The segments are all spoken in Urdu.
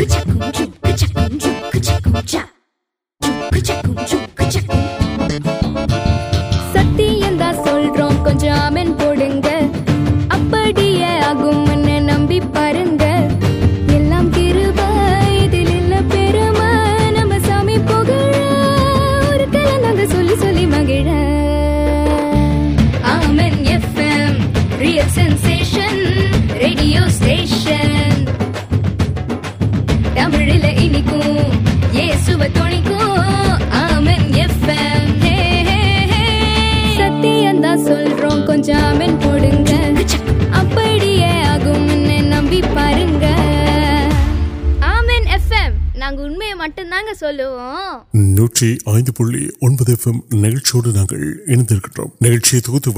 Kıçık mı? جام نمین مٹ نوانہ سنگنگ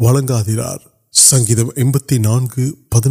مہیم سنگتی نوکر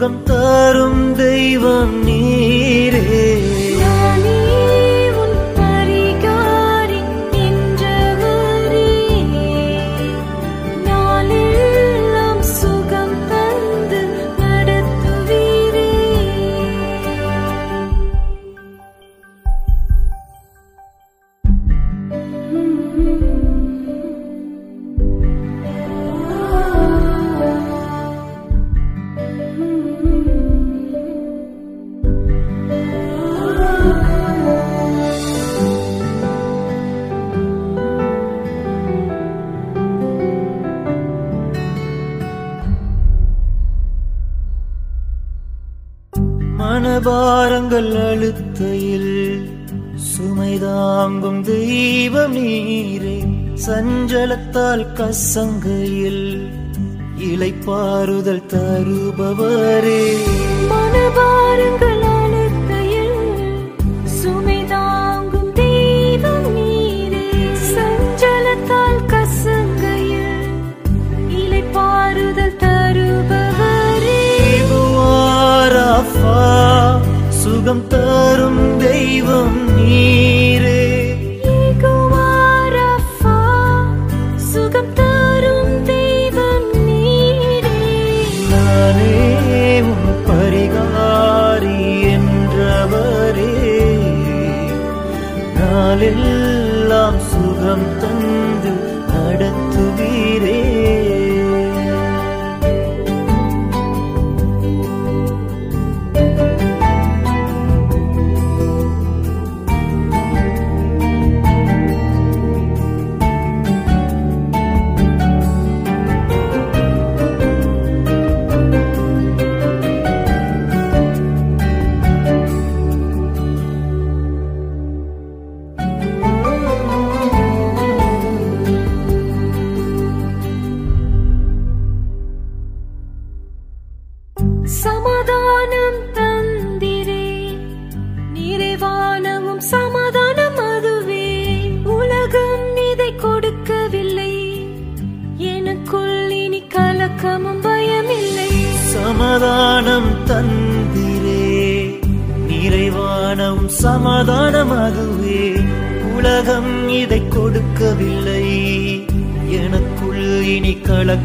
د سنت پھر پہ بار گیل سنجل تک پھر تربر سار دین நாளில்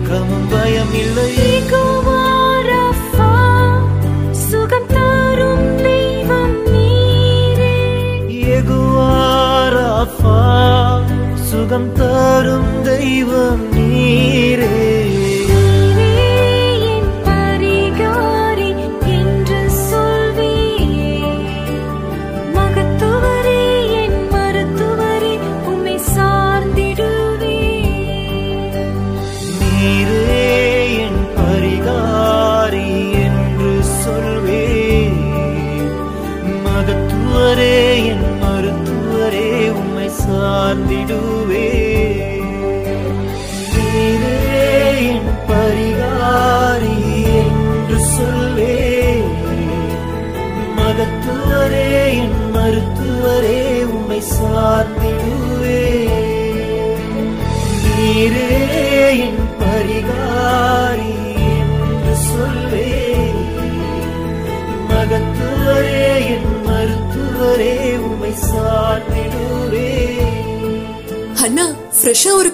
مند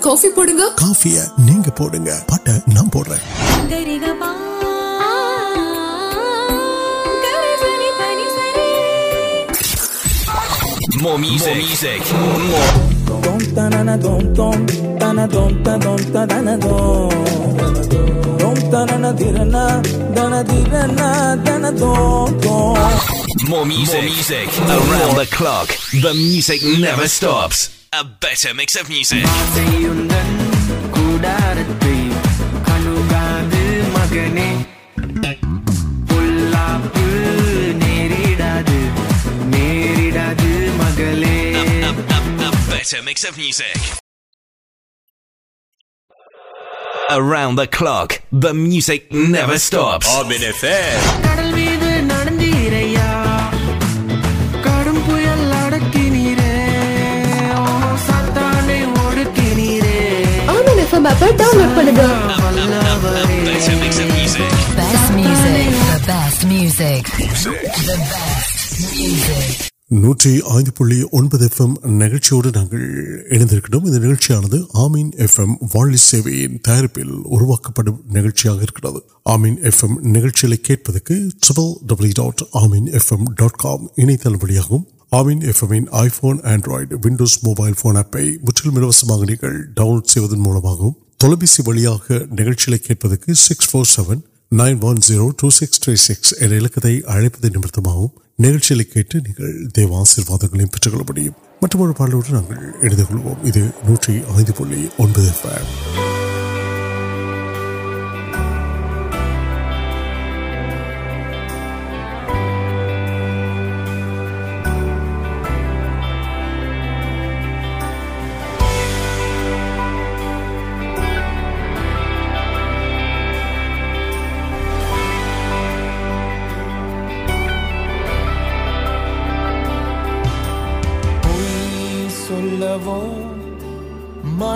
காஃபி போடுங்க காஃபிய நீங்க போடுங்க பாட்ட நான் போடுறேன் More music. More music. More. Don ta na na don don, ta na don ta don ta da na don. Don ta na na di ra na, da na di ra na, da na don don. More music. More music. Around the clock, the music never stops. Mughal mix اپنی around the clock the music نوپید number for download for the girl. Best music. The நூற்றி ஐந்து புள்ளி ஒன்பது எஃப்எம் நிகழ்ச்சியோடு நாங்கள் இணைந்திருக்கிறோம் இந்த நிகழ்ச்சியானது ஆமீன் எஃப்எம் வாழி சேவையின் தயாரிப்பில் உருவாக்கப்படும் நிகழ்ச்சியாக இருக்கிறது ஆமீன் எஃப்எம் நிகழ்ச்சிகளை கேட்பதற்கு ட்ரிபிள் டபிள்யூ டாட் ஆமீன் எஃப்எம் டாட் காம் இணையதளம் வழியாகவும் آن ایف آنڈر ونڈوز موبائل آپ ڈنوڈ موپی والے نکل پہ six four nine one zero two six three six نکل آسرواد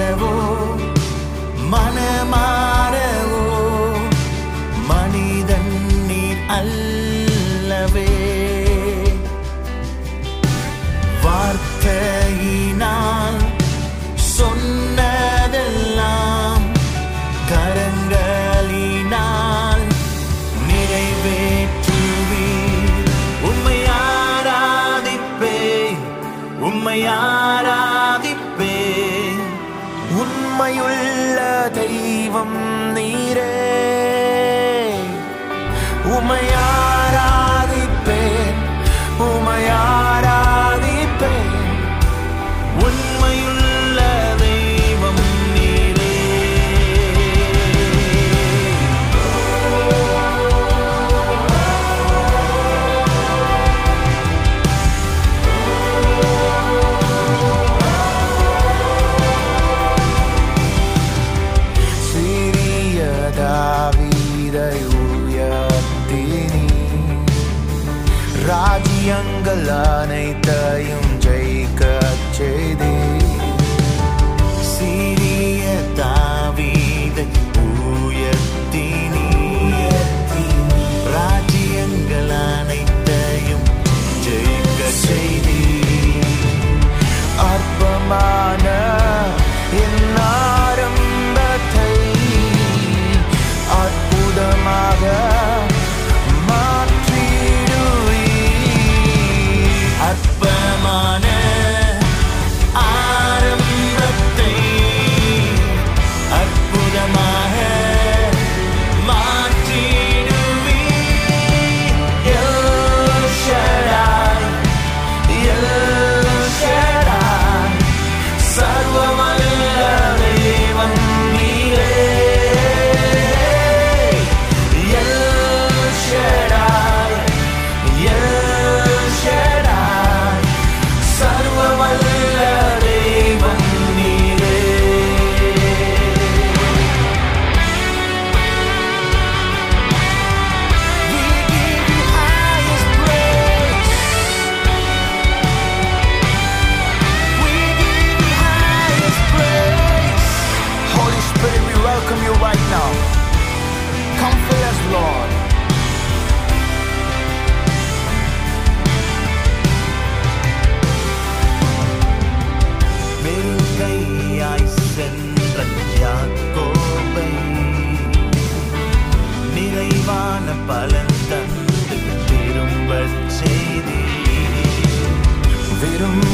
من مارو منی دن ال راجگانے تہ کر چین دین جانا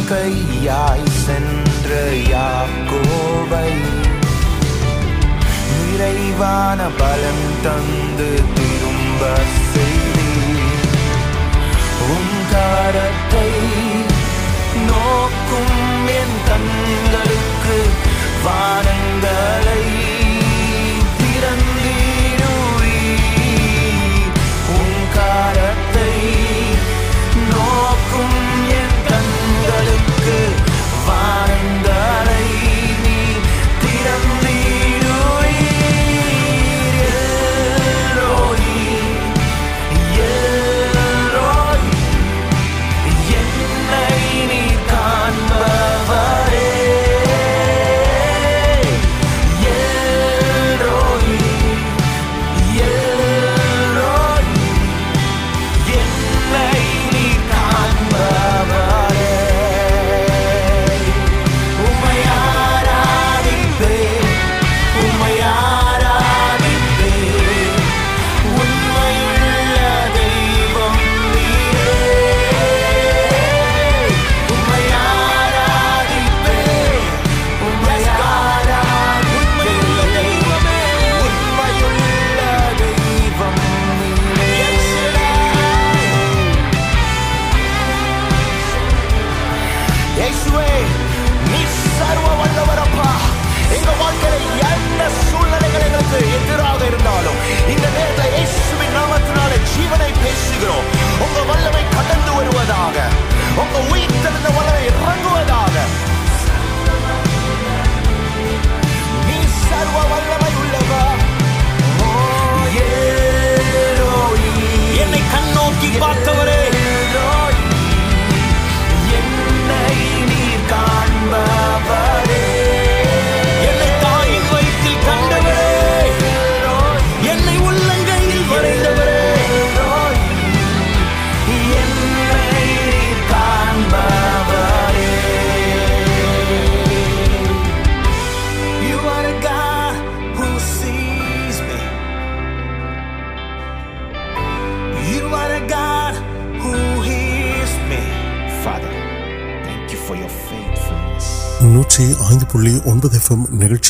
یا نلن تربی نوکر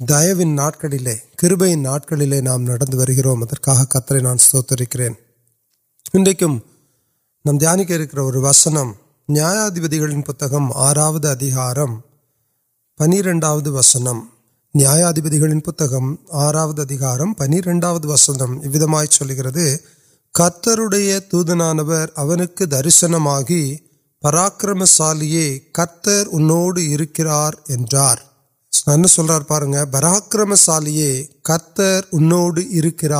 دیہن کروبین کتنے نان سوترکر نام دان کے وسن نیاا دیپل آرام پنر وسن نیاا دیپن آروار پنر وسنگ یہ چل درشن آ پراکرم سالیے کتر انکر ان سر پارے براکرم سال کتر انکر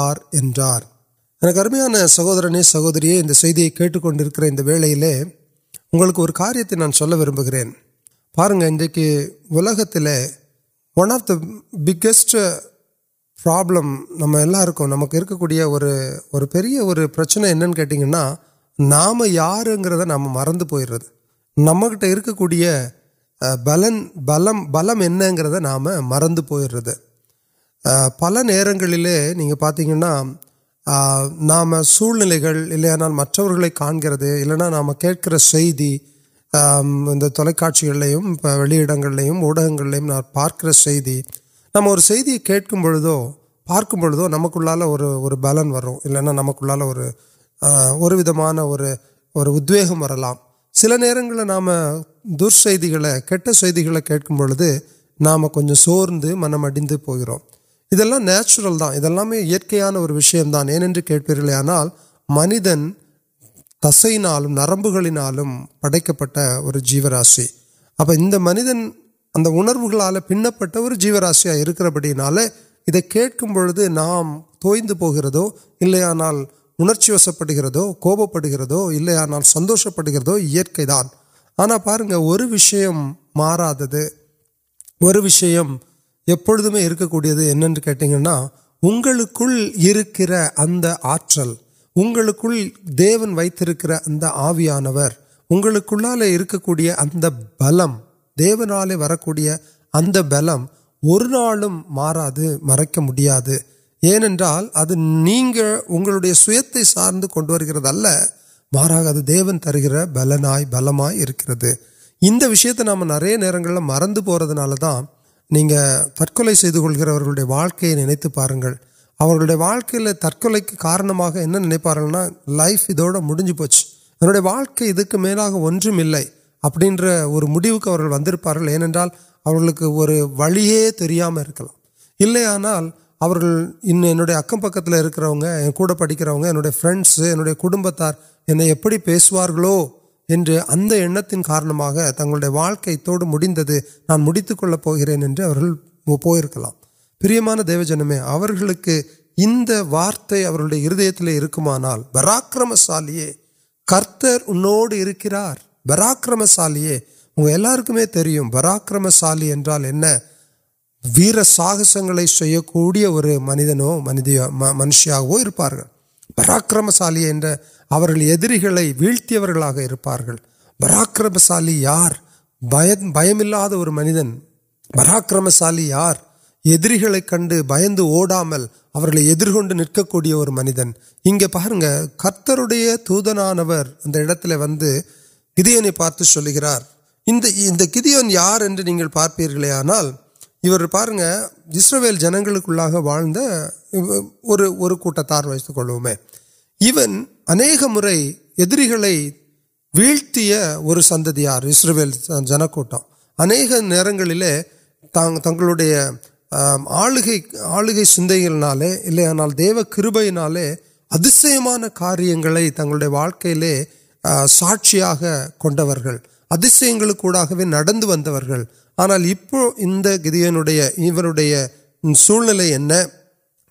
ارمیا سہورنی سہوری کنکلے اگلے اور کاریہ نان سو واجکے الکت ون آف د پسٹ پابل نمک نکیا اور پرچنے کی نام یار نام مرد پوئر نمک کو بلن بل بلم نام مرد پوچھے پل نتنا نام سب گئے کام کھیتکشم پارک نام اور کھو پارک بڑھو نمک اور بلن وی نمک اور و سر نرام درد کم کچھ سور منمپ نیچرل داقر دانے آنا منتینم نرمک پڑھ کے پہ جیو رش ان پین پہ جیو راش بڑھا کچھ نام توئند پہ لوگ امرچی وس پڑ گوپ پڑ گیا سندوش پڑ گا پاگیمارشمے کھیتی ات آٹل دیون وے ولم اور نا مرک میڈیا ادھر وہ سارے کنولہ دیون تر گر بلم ایک نام نر مرن پور دیں تک گیا واقع نا تکولی کے کارن نارا لوجی پوچھے انے اب مجھے ونپار اور وویم کرنا اک پکلو پڑکر فرینڈس اتنی کارنیا تمکرین پویرک دیو جنمک وارت ہردیم پراکرم سال کرتر انکر پاکرم سالکم پراکرم سال ویر ساسنگ منت نو من منشیا پراکرمشال ویتیا سالی یار بہم منتن پراکرمشالی یارک کن بہت اوڑام نکل کو منت کبر ویسے کار گردن یار پارپیان جنگ کو نو تنہے اہم آلگ آلگ سندگلے دیو کال اتنا کاریہ تین واقعی ساچر اتنا ون آنا گے سر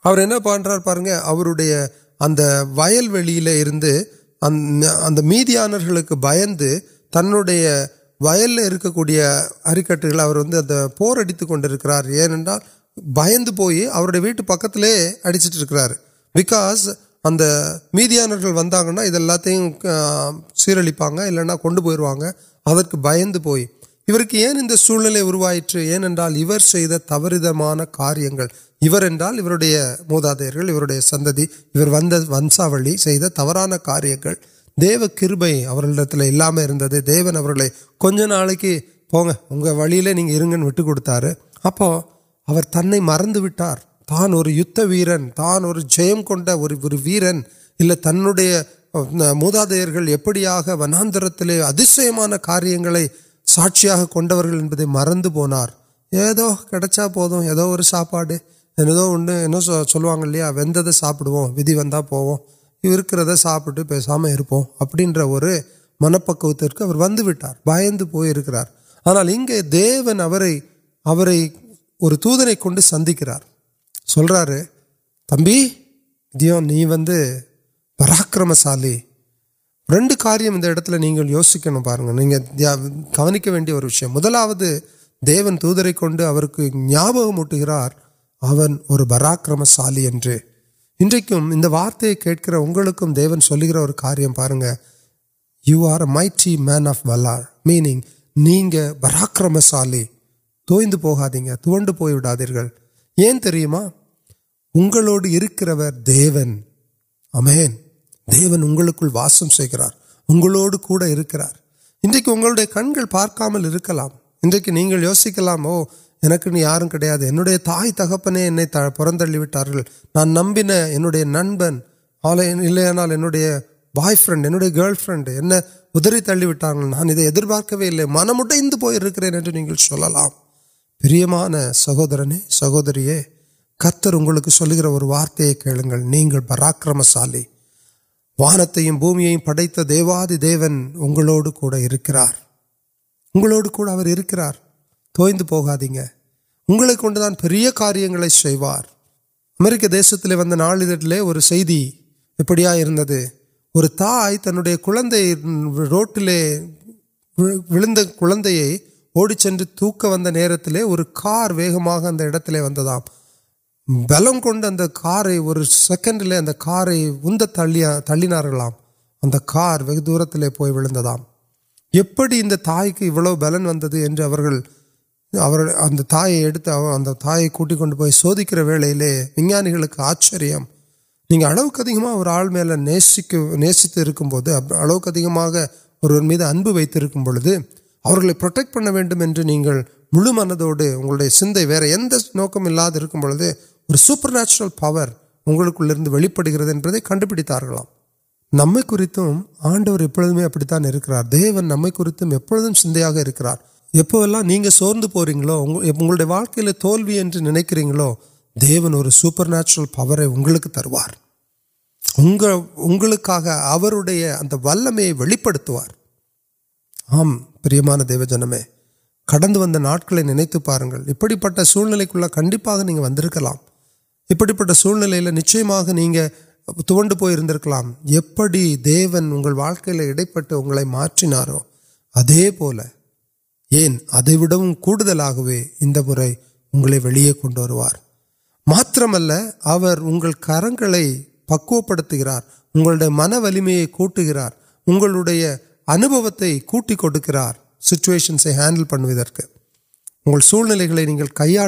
اور پڑھ رہا پارن اگر ویلویل میتان بہت تنوع ویلکے ارکٹ پوری کنڈرکار یہ بھائی ویٹ پک دے اڑچر بکاس اگر میان و سیرپا کن پوائیں گا بہت پو سوائر توردہ کاریہ موتاد سندتی تبران کاریہ دیو کم علامے دیون علے کچھ نا ویگو اپر تنہیں مرنٹار تان اور یت ویرن تانچر جیم کنٹر ویرن تنوع موت ونا اتنا کار ساچیا کنٹور مردار ایدو کچا پہ ساپا ایڈ ایسولی وند ساپوک ساپام اب من پوکر آنا دیون اور ترک سندیکار تم سالی رنڈ کاریہموسک نہیں کھیلا دیورکاپن پراکرم سالی انتکر اگلک دے گار پارنگ یو آر اِن آف مل مین پراکرم سال تھی تون پوئد اگڑ دیون واسمار اگوڑکاروں کنگ پارکام نہیں یار ہے انڈیا تائ تک نان نمبر انائے فرنڈ گرل فرنڈی نان پارک من مٹن پوک رہے سہور سہوری کتر اگلک اور وارت کھیلیں براکرم سالی وانتم پڑت دیواد دیون اگڑکر اگڑکار تھی دان پہ کاریہ امریک وپڑا اور تائ تنڈیا ک روٹل ویلچن تاک نار وغیرہ ادت بلن کون کار اور کار تلیا تلینار پہ ولدا تا کے بلن وائی تن سوکر ویلانگ آچردی اور آل میسک نیشیت اور مجھے انپ ویت پٹ پہ منتوڈ اُنہیں سند یو نوکم اور سوپر نیچرل پور اگلے وی پڑ گئے کنپیڈیت نمائم آڈر ابھی تا کر دیون نوتیاں سوندگی واقعی تلوی ایو دیون اور سوپر نیچرل اگلے تروارک ولم وی آم پان دیو جنم کٹ ناٹک نوار پہلے کنپاگ ونکل ابھی پہلے نیچم نہیں تین واقعی معٹیناروی کنوار پکوپر اگر من ول کوئی کٹکر سیشنس ہینڈل پن سب کیا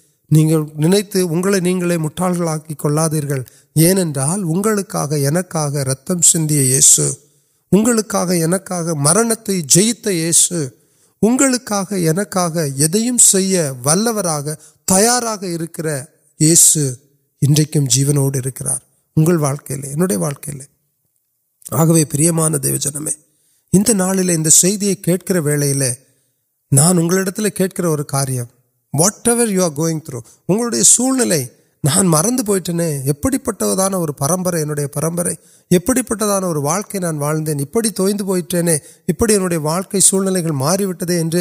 نہیں نت نہیں آپک رتیا یہ مرنت جیت اگلک یعنی سی وغیرہ تیار یہ سو ان جیونوڈ کرے آگے پر نال کان کور کاریہ water you are going through وہ سو نئی نان مرد پوئٹے ابھی پہان پرپر پرپرپیٹان اور واقعی تیل پوئٹے ابھی ان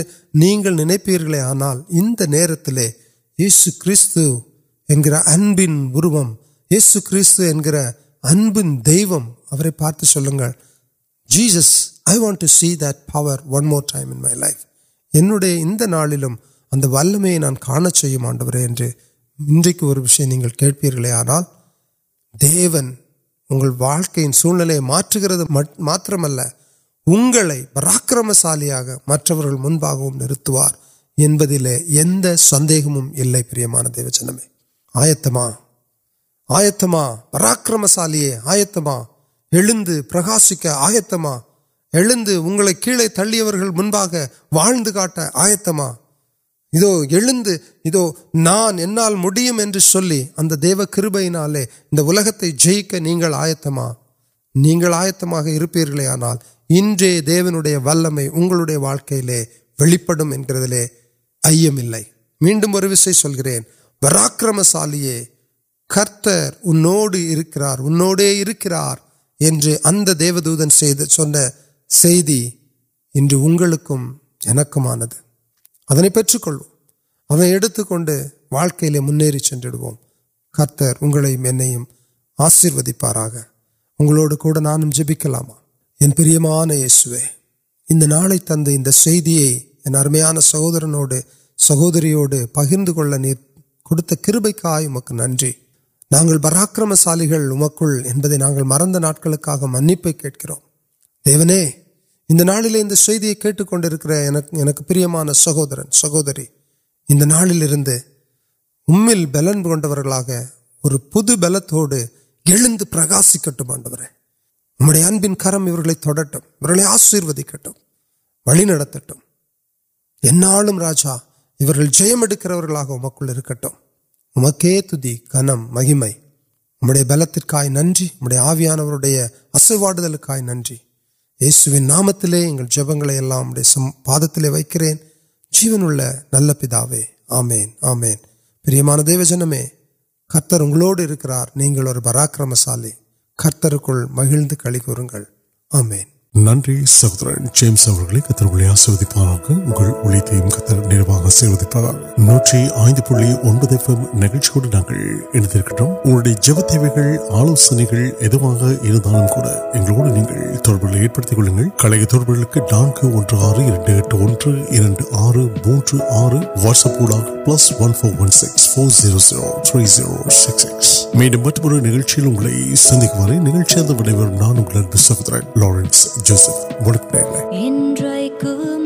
کو ناسو کنبن وروی کیستن دینوم پارت گرزس پور واڑ لوگوں نے اب ولمے نان کا دیون واکن سن پراکرم سال منبا نوار سندم پر آیت آیت پراکرم سال آیت پرکاشک آیت کیڑ تلیا منبا واض آیت مجھے دیو کال اک آم نہیں آیت آنا ان سے پراکرم سال کرتر انکر انکر دیو دودن سی اگلک آشرود نان جپام اندیا سہور سہوریو پکرک نن پراکرم سال کو مرد ناٹک من پڑھنے ان نال کنک پر سہورن سہوری اندر بلنگ پرکاسکٹ آڈر نمبر ابن کرم آشروکل جیمکر می کن مہیم نمبر بلتکائی ننڈیا آویانوی اصواڑک نن یسوین نام لے جب پا وی نل پے آمین آمین پر کتر اگوڑکار نہیں پراکرم سال کرت کو مہنگا آمین نی سہدر آسردہ سیوا پن سکس میڈم ملک ان کو